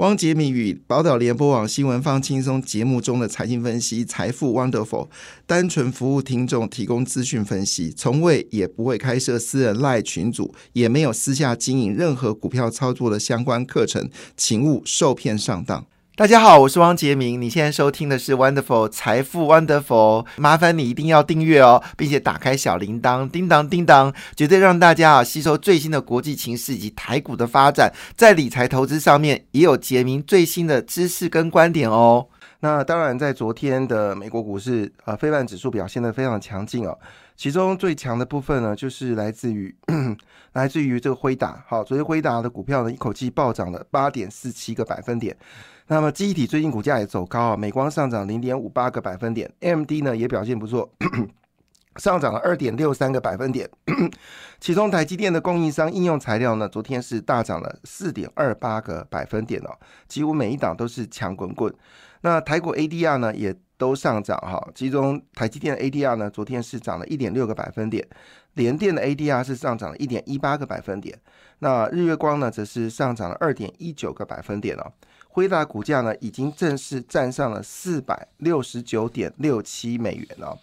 汪杰明与宝岛联播网新闻放轻松节目中的财经分析，财富 Wonderful，单纯服务听众，提供资讯分析，从未也不会开设私人赖群组，也没有私下经营任何股票操作的相关课程，请勿受骗上当。大家好，我是汪杰明。你现在收听的是 Wonderful 财富 Wonderful，麻烦你一定要订阅哦，并且打开小铃铛，叮当叮当，绝对让大家啊吸收最新的国际情势以及台股的发展，在理财投资上面也有杰明最新的知识跟观点哦。那当然，在昨天的美国股市，呃，非半指数表现的非常强劲哦。其中最强的部分呢，就是来自于 来自于这个辉达。好，昨天辉达的股票呢，一口气暴涨了八点四七个百分点。那么记忆体最近股价也走高啊，美光上涨零点五八个百分点，AMD 呢也表现不错，上涨了二点六三个百分点。其中台积电的供应商应用材料呢，昨天是大涨了四点二八个百分点哦，几乎每一档都是强滚滚。那台股 ADR 呢也都上涨哈，其中台积电的 ADR 呢昨天是涨了一点六个百分点，联电的 ADR 是上涨了一点一八个百分点，那日月光呢则是上涨了二点一九个百分点哦。辉达股价呢，已经正式站上了四百六十九点六七美元了。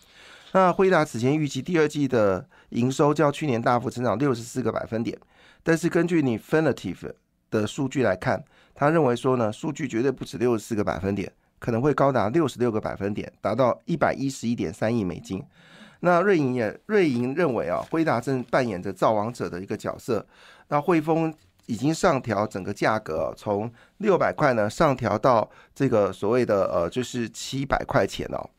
那辉达此前预计第二季的营收较去年大幅增长六十四个百分点，但是根据你 Finitive 的数据来看，他认为说呢，数据绝对不止六十四个百分点，可能会高达六十六个百分点，达到一百一十一点三亿美金。那瑞银也瑞银认为啊，辉达正扮演着造王者的一个角色。那汇丰。已经上调整个价格，从六百块呢上调到这个所谓的呃，就是七百块钱哦，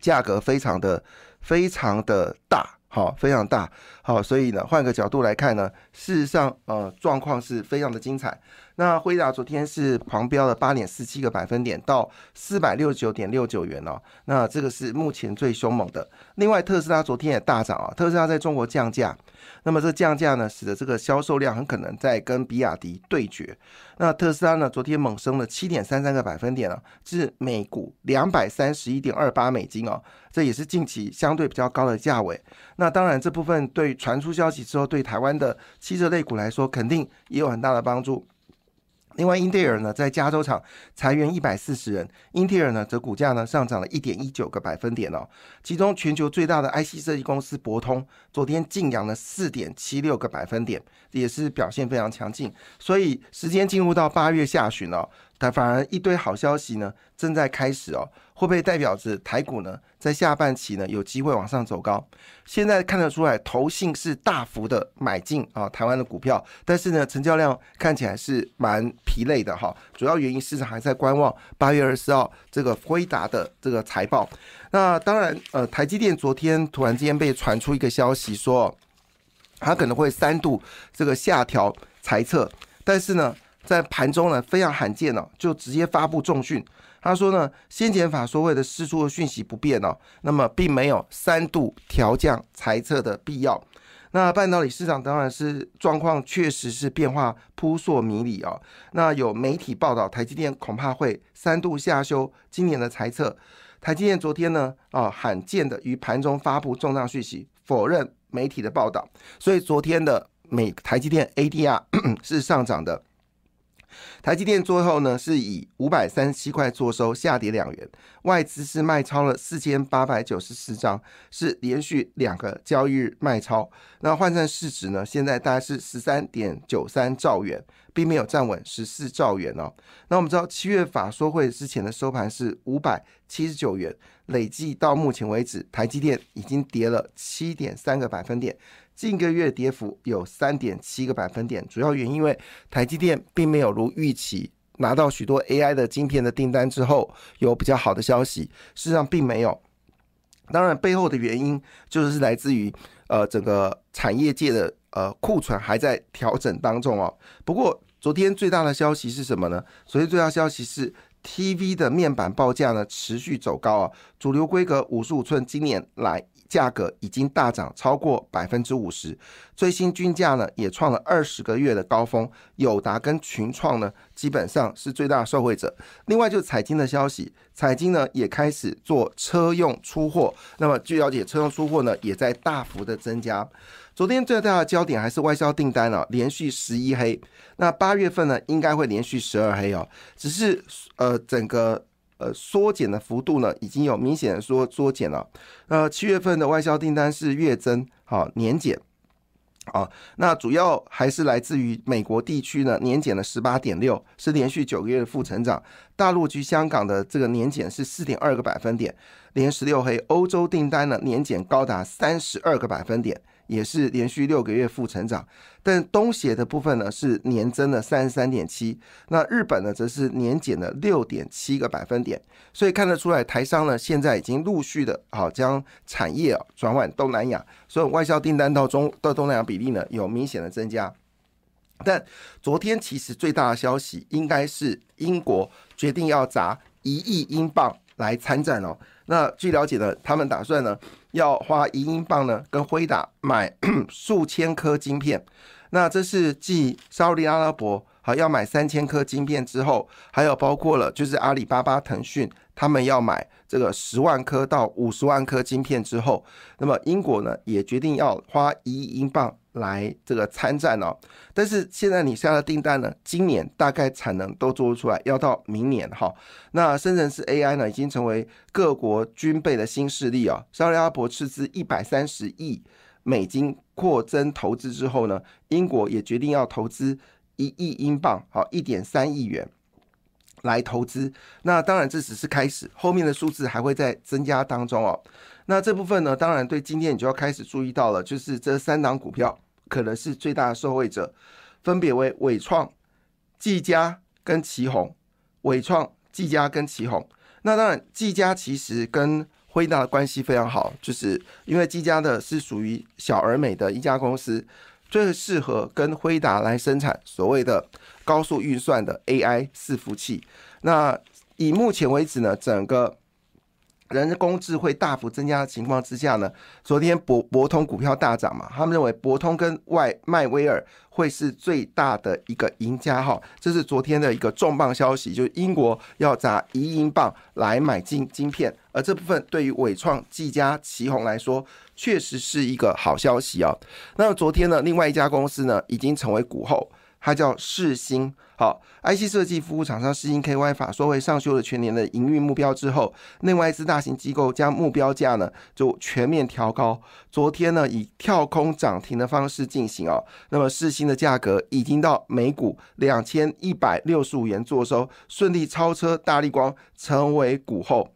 价格非常的非常的大，好，非常大，好，所以呢，换个角度来看呢，事实上呃，状况是非常的精彩。那辉达昨天是狂飙了八点四七个百分点，到四百六十九点六九元哦。那这个是目前最凶猛的。另外，特斯拉昨天也大涨啊。特斯拉在中国降价，那么这降价呢，使得这个销售量很可能在跟比亚迪对决。那特斯拉呢，昨天猛升了七点三三个百分点啊，至每股两百三十一点二八美金哦。这也是近期相对比较高的价位。那当然，这部分对传出消息之后，对台湾的汽车类股来说，肯定也有很大的帮助。另外，英特尔呢在加州厂裁员一百四十人，英特尔呢则股价呢上涨了一点一九个百分点哦。其中，全球最大的 IC 设计公司博通昨天净扬了四点七六个百分点，也是表现非常强劲。所以，时间进入到八月下旬了。但反而一堆好消息呢，正在开始哦，会不会代表着台股呢，在下半期呢有机会往上走高？现在看得出来，投信是大幅的买进啊，台湾的股票，但是呢，成交量看起来是蛮疲累的哈。主要原因市场还在观望八月二十四号这个辉达的这个财报。那当然，呃，台积电昨天突然之间被传出一个消息，说它可能会三度这个下调财测，但是呢。在盘中呢，非常罕见哦，就直接发布重讯。他说呢，先前法说会的释出的讯息不变哦，那么并没有三度调降猜测的必要。那半导体市场当然是状况确实是变化扑朔迷离啊。那有媒体报道，台积电恐怕会三度下修今年的猜测。台积电昨天呢，啊，罕见的于盘中发布重大讯息，否认媒体的报道。所以昨天的美台积电 ADR 是上涨的。台积电最后呢是以五百三十七块做收，下跌两元。外资是卖超了四千八百九十四张，是连续两个交易日卖超。那换算市值呢，现在大概是十三点九三兆元，并没有站稳十四兆元哦。那我们知道七月法说会之前的收盘是五百七十九元，累计到目前为止，台积电已经跌了七点三个百分点。近个月跌幅有三点七个百分点，主要原因为台积电并没有如预期拿到许多 AI 的晶片的订单之后有比较好的消息，事实上并没有。当然背后的原因就是来自于呃整个产业界的呃库存还在调整当中哦。不过昨天最大的消息是什么呢？昨天最大消息是 TV 的面板报价呢持续走高啊，主流规格五十五寸今年来。价格已经大涨超过百分之五十，最新均价呢也创了二十个月的高峰。友达跟群创呢基本上是最大的受惠者。另外就是彩金的消息，彩金呢也开始做车用出货。那么据了解，车用出货呢也在大幅的增加。昨天最大的焦点还是外销订单哦，连续十一黑。那八月份呢，应该会连续十二黑哦。只是呃，整个呃缩减的幅度呢，已经有明显的说缩减了。呃，七月份的外销订单是月增，好年减。啊，那主要还是来自于美国地区呢，年减了十八点六，是连续九个月的负成长。大陆及香港的这个年减是四点二个百分点，连十六黑。欧洲订单呢，年减高达三十二个百分点。也是连续六个月负成长，但东协的部分呢是年增了三十三点七，那日本呢则是年减了六点七个百分点，所以看得出来台商呢现在已经陆续的好将产业啊转往东南亚，所以外销订单到中到东南亚比例呢有明显的增加。但昨天其实最大的消息应该是英国决定要砸一亿英镑来参战哦。那据了解呢，他们打算呢。要花一英镑呢，跟辉达买 数千颗晶片。那这是继沙利阿拉伯好要买三千颗晶片之后，还有包括了就是阿里巴巴、腾讯他们要买这个十万颗到五十万颗晶片之后，那么英国呢也决定要花一亿英镑。来这个参战哦，但是现在你下的订单呢，今年大概产能都做不出来，要到明年哈。那深圳市 AI 呢，已经成为各国军备的新势力啊。沙特阿伯斥资一百三十亿美金扩增投资之后呢，英国也决定要投资一亿英镑，好一点三亿元来投资。那当然这只是开始，后面的数字还会在增加当中哦。那这部分呢，当然对今天你就要开始注意到了，就是这三档股票。可能是最大的受惠者，分别为伟创、技嘉跟旗宏。伟创、技嘉跟旗宏，那当然技嘉其实跟辉达的关系非常好，就是因为技嘉的是属于小而美的一家公司，最适合跟辉达来生产所谓的高速运算的 AI 伺服器。那以目前为止呢，整个人工智慧大幅增加的情况之下呢，昨天博博通股票大涨嘛，他们认为博通跟外迈威尔会是最大的一个赢家哈，这是昨天的一个重磅消息，就是英国要砸一英镑来买进晶片，而这部分对于伟创、技嘉、奇宏来说，确实是一个好消息啊。那昨天呢，另外一家公司呢，已经成为股后。它叫世新，好，IC 设计服务厂商世新 KY 法说回上修了全年的营运目标之后，另外一支大型机构将目标价呢就全面调高。昨天呢以跳空涨停的方式进行哦，那么世新的价格已经到每股两千一百六十五元做收，顺利超车大力光成为股后。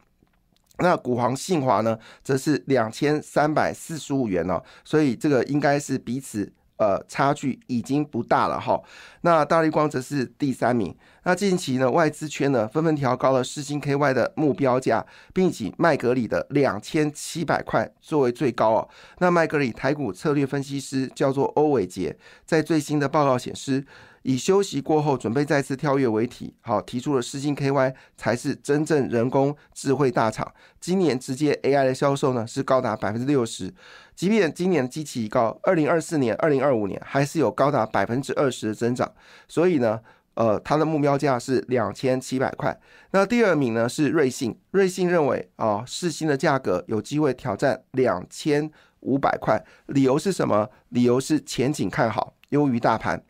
那股皇信华呢则是两千三百四十五元哦，所以这个应该是彼此。呃，差距已经不大了哈。那大力光则是第三名。那近期呢，外资圈呢纷纷调高了世星 KY 的目标价，并以麦格里的两千七百块作为最高哦。那麦格里台股策略分析师叫做欧伟杰，在最新的报告显示。以休息过后准备再次跳跃为题，好提出了世星 KY 才是真正人工智慧大厂。今年直接 AI 的销售呢是高达百分之六十，即便今年的基期高，二零二四年、二零二五年还是有高达百分之二十的增长。所以呢，呃，它的目标价是两千七百块。那第二名呢是瑞信，瑞信认为啊，世星的价格有机会挑战两千五百块，理由是什么？理由是前景看好，优于大盘。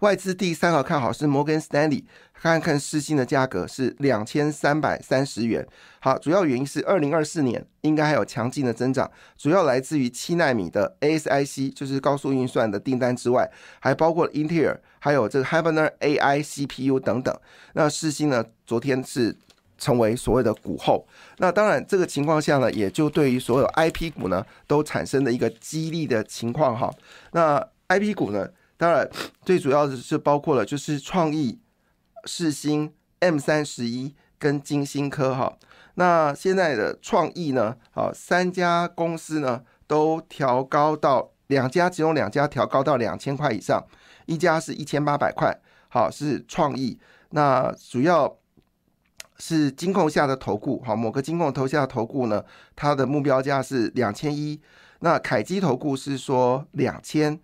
外资第三个看好是摩根斯丹利，看看市新的价格是两千三百三十元。好，主要原因是二零二四年应该还有强劲的增长，主要来自于七纳米的 ASIC，就是高速运算的订单之外，还包括英特尔，还有这个 Hyper AI CPU 等等。那世新呢，昨天是成为所谓的股后。那当然，这个情况下呢，也就对于所有 IP 股呢，都产生了一个激励的情况哈。那 IP 股呢？当然，最主要的是包括了就是创意、世新、M 三十一跟金星科哈。那现在的创意呢，好三家公司呢都调高到两家，其中两家调高到两千块以上，一家是一千八百块，好是创意。那主要是金控下的投顾，好某个金控投下的投顾呢，它的目标价是两千一。那凯基投顾是说两千。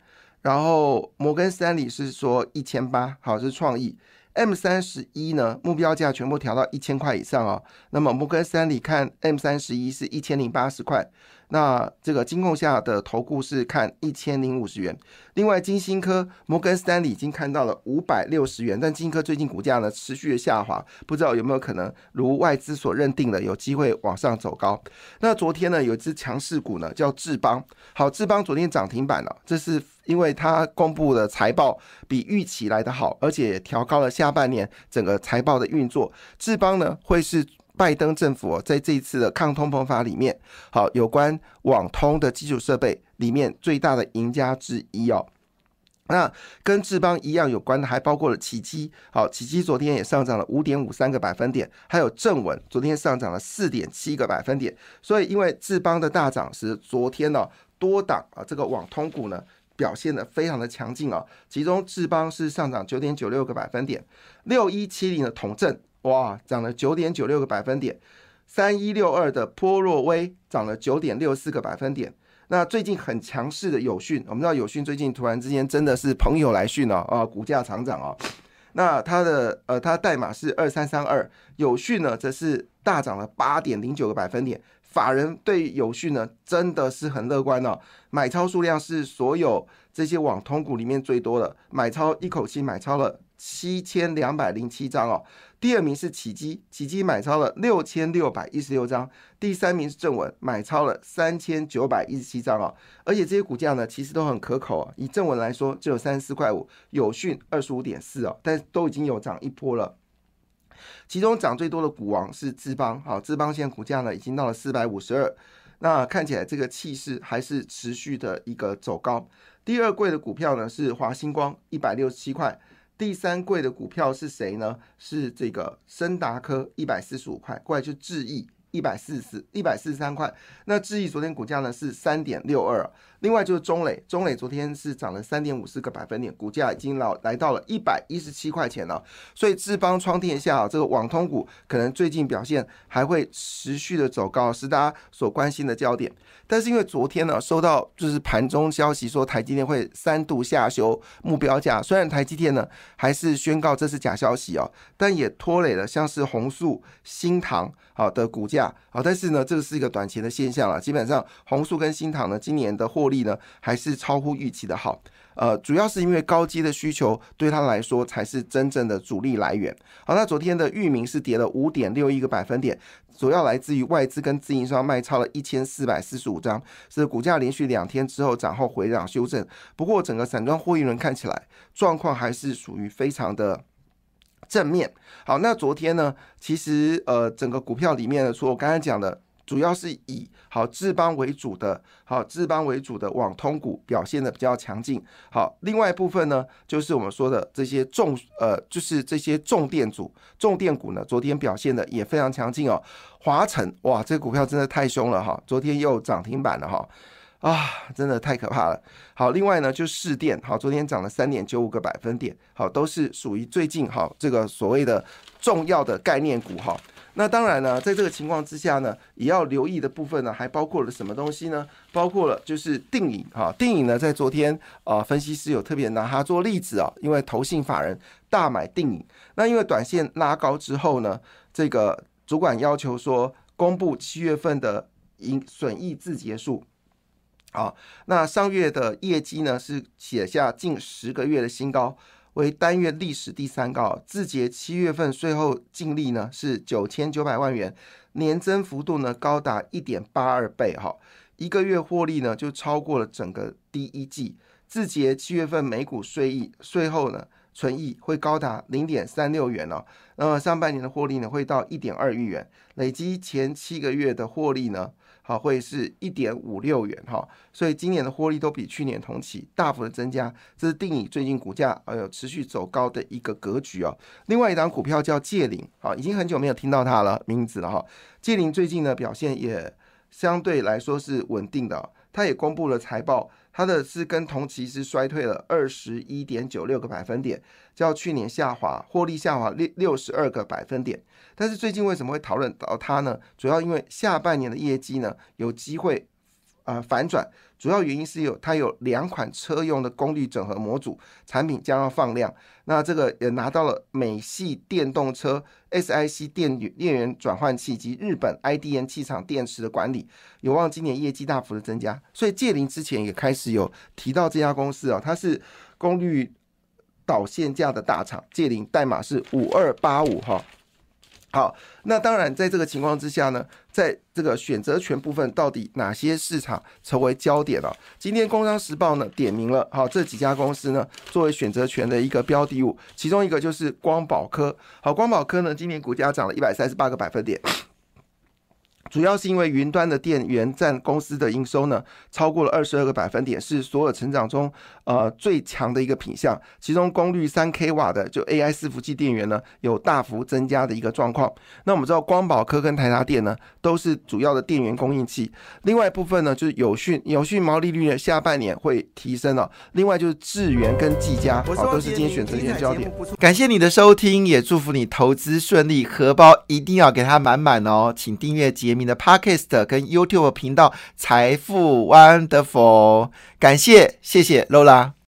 然后摩根斯坦利是说一千八，好是创意，M 三十一呢目标价全部调到一千块以上哦。那么摩根斯坦利看 M 三十一是一千零八十块，那这个金控下的投顾是看一千零五十元，另外金星科、摩根斯丹利已经看到了五百六十元，但金星科最近股价呢持续的下滑，不知道有没有可能如外资所认定的有机会往上走高。那昨天呢有一只强势股呢叫智邦，好，智邦昨天涨停板了，这是因为它公布的财报比预期来的好，而且调高了下半年整个财报的运作。智邦呢会是。拜登政府在这一次的抗通膨法里面，好，有关网通的基础设备里面最大的赢家之一哦。那跟智邦一样有关的，还包括了奇迹，好，奇迹昨天也上涨了五点五三个百分点，还有正稳昨天上涨了四点七个百分点。所以因为智邦的大涨，使昨天呢多档啊这个网通股呢表现的非常的强劲啊，其中智邦是上涨九点九六个百分点，六一七零的统正。哇，涨了九点九六个百分点，三一六二的波若威涨了九点六四个百分点。那最近很强势的友讯，我们知道友讯最近突然之间真的是朋友来讯了啊，股价长涨啊。那它的呃，它代码是二三三二，友讯呢则是大涨了八点零九个百分点。法人对友讯呢真的是很乐观哦，买超数量是所有这些网通股里面最多的，买超一口气买超了七千两百零七张哦。第二名是启基，启基买超了六千六百一十六张。第三名是正文，买超了三千九百一十七张哦。而且这些股价呢，其实都很可口啊。以正文来说，只有三十四块五，友讯二十五点四哦，但都已经有涨一波了。其中涨最多的股王是智邦，好，智邦现在股价呢已经到了四百五十二，那看起来这个气势还是持续的一个走高。第二贵的股票呢是华星光，一百六十七块。第三贵的股票是谁呢？是这个森达科一百四十五块，过来就智毅一百四十四一百四十三块。那智毅昨天股价呢是三点六二。另外就是中磊，中磊昨天是涨了三点五四个百分点，股价已经老来到了一百一十七块钱了。所以志邦窗天下啊，这个网通股可能最近表现还会持续的走高，是大家所关心的焦点。但是因为昨天呢，收到就是盘中消息说台积电会三度下修目标价，虽然台积电呢还是宣告这是假消息哦，但也拖累了像是红素、新唐好的股价好，但是呢，这个是一个短期的现象了。基本上红素跟新唐呢，今年的获利呢还是超乎预期的好。呃，主要是因为高阶的需求对他来说才是真正的主力来源。好，那昨天的域名是跌了五点六一个百分点，主要来自于外资跟自营商卖超了一千四百四十五张，是股价连续两天之后涨后回涨修正。不过整个散装货运轮看起来状况还是属于非常的正面。好，那昨天呢，其实呃整个股票里面呢，除我刚才讲的。主要是以好智邦为主的，好智邦为主的网通股表现的比较强劲。好，另外一部分呢，就是我们说的这些重呃，就是这些重电组、重电股呢，昨天表现的也非常强劲哦。华晨哇，这个股票真的太凶了哈，昨天又涨停板了哈，啊，真的太可怕了。好，另外呢，就市电好，昨天涨了三点九五个百分点，好，都是属于最近好这个所谓的重要的概念股哈。那当然呢，在这个情况之下呢，也要留意的部分呢，还包括了什么东西呢？包括了就是定影哈，定影呢，在昨天啊，分析师有特别拿它做例子啊，因为投信法人大买定影，那因为短线拉高之后呢，这个主管要求说公布七月份的盈损益自结束，啊，那上月的业绩呢是写下近十个月的新高。为单月历史第三高，字节七月份税后净利呢是九千九百万元，年增幅度呢高达一点八二倍哈，一个月获利呢就超过了整个第一季。字节七月份每股税益税后呢纯益会高达零点三六元哦，那么上半年的获利呢会到一点二亿元，累积前七个月的获利呢。好，会是一点五六元哈，所以今年的获利都比去年同期大幅的增加，这是定义最近股价呃有持续走高的一个格局哦。另外一档股票叫界岭，好，已经很久没有听到它了名字了哈。界岭最近呢表现也相对来说是稳定的，它也公布了财报。它的是跟同期是衰退了二十一点九六个百分点，较去年下滑，获利下滑六六十二个百分点。但是最近为什么会讨论到它呢？主要因为下半年的业绩呢有机会呃反转，主要原因是有它有两款车用的功率整合模组产品将要放量，那这个也拿到了美系电动车 SiC 电电源转换器及日本 IDM 气场电池的管理，有望今年业绩大幅的增加。所以界林之前也开始有提到这家公司啊，它是功率导线架的大厂，界林代码是五二八五哈。好，那当然，在这个情况之下呢，在这个选择权部分，到底哪些市场成为焦点了？今天《工商时报》呢点名了，好这几家公司呢作为选择权的一个标的物，其中一个就是光宝科。好，光宝科呢今年股价涨了一百三十八个百分点。主要是因为云端的电源占公司的营收呢，超过了二十二个百分点，是所有成长中呃最强的一个品项。其中功率三 k 瓦的就 AI 伺服器电源呢，有大幅增加的一个状况。那我们知道光宝科跟台达电呢，都是主要的电源供应器。另外一部分呢，就是有讯有讯毛利率呢，下半年会提升了。另外就是智源跟技嘉，好都是今天选择的焦点。感谢你的收听，也祝福你投资顺利，荷包一定要给它满满哦。请订阅杰你的 Podcast 跟 YouTube 频道财富 Wonderful，感谢谢谢 Lola。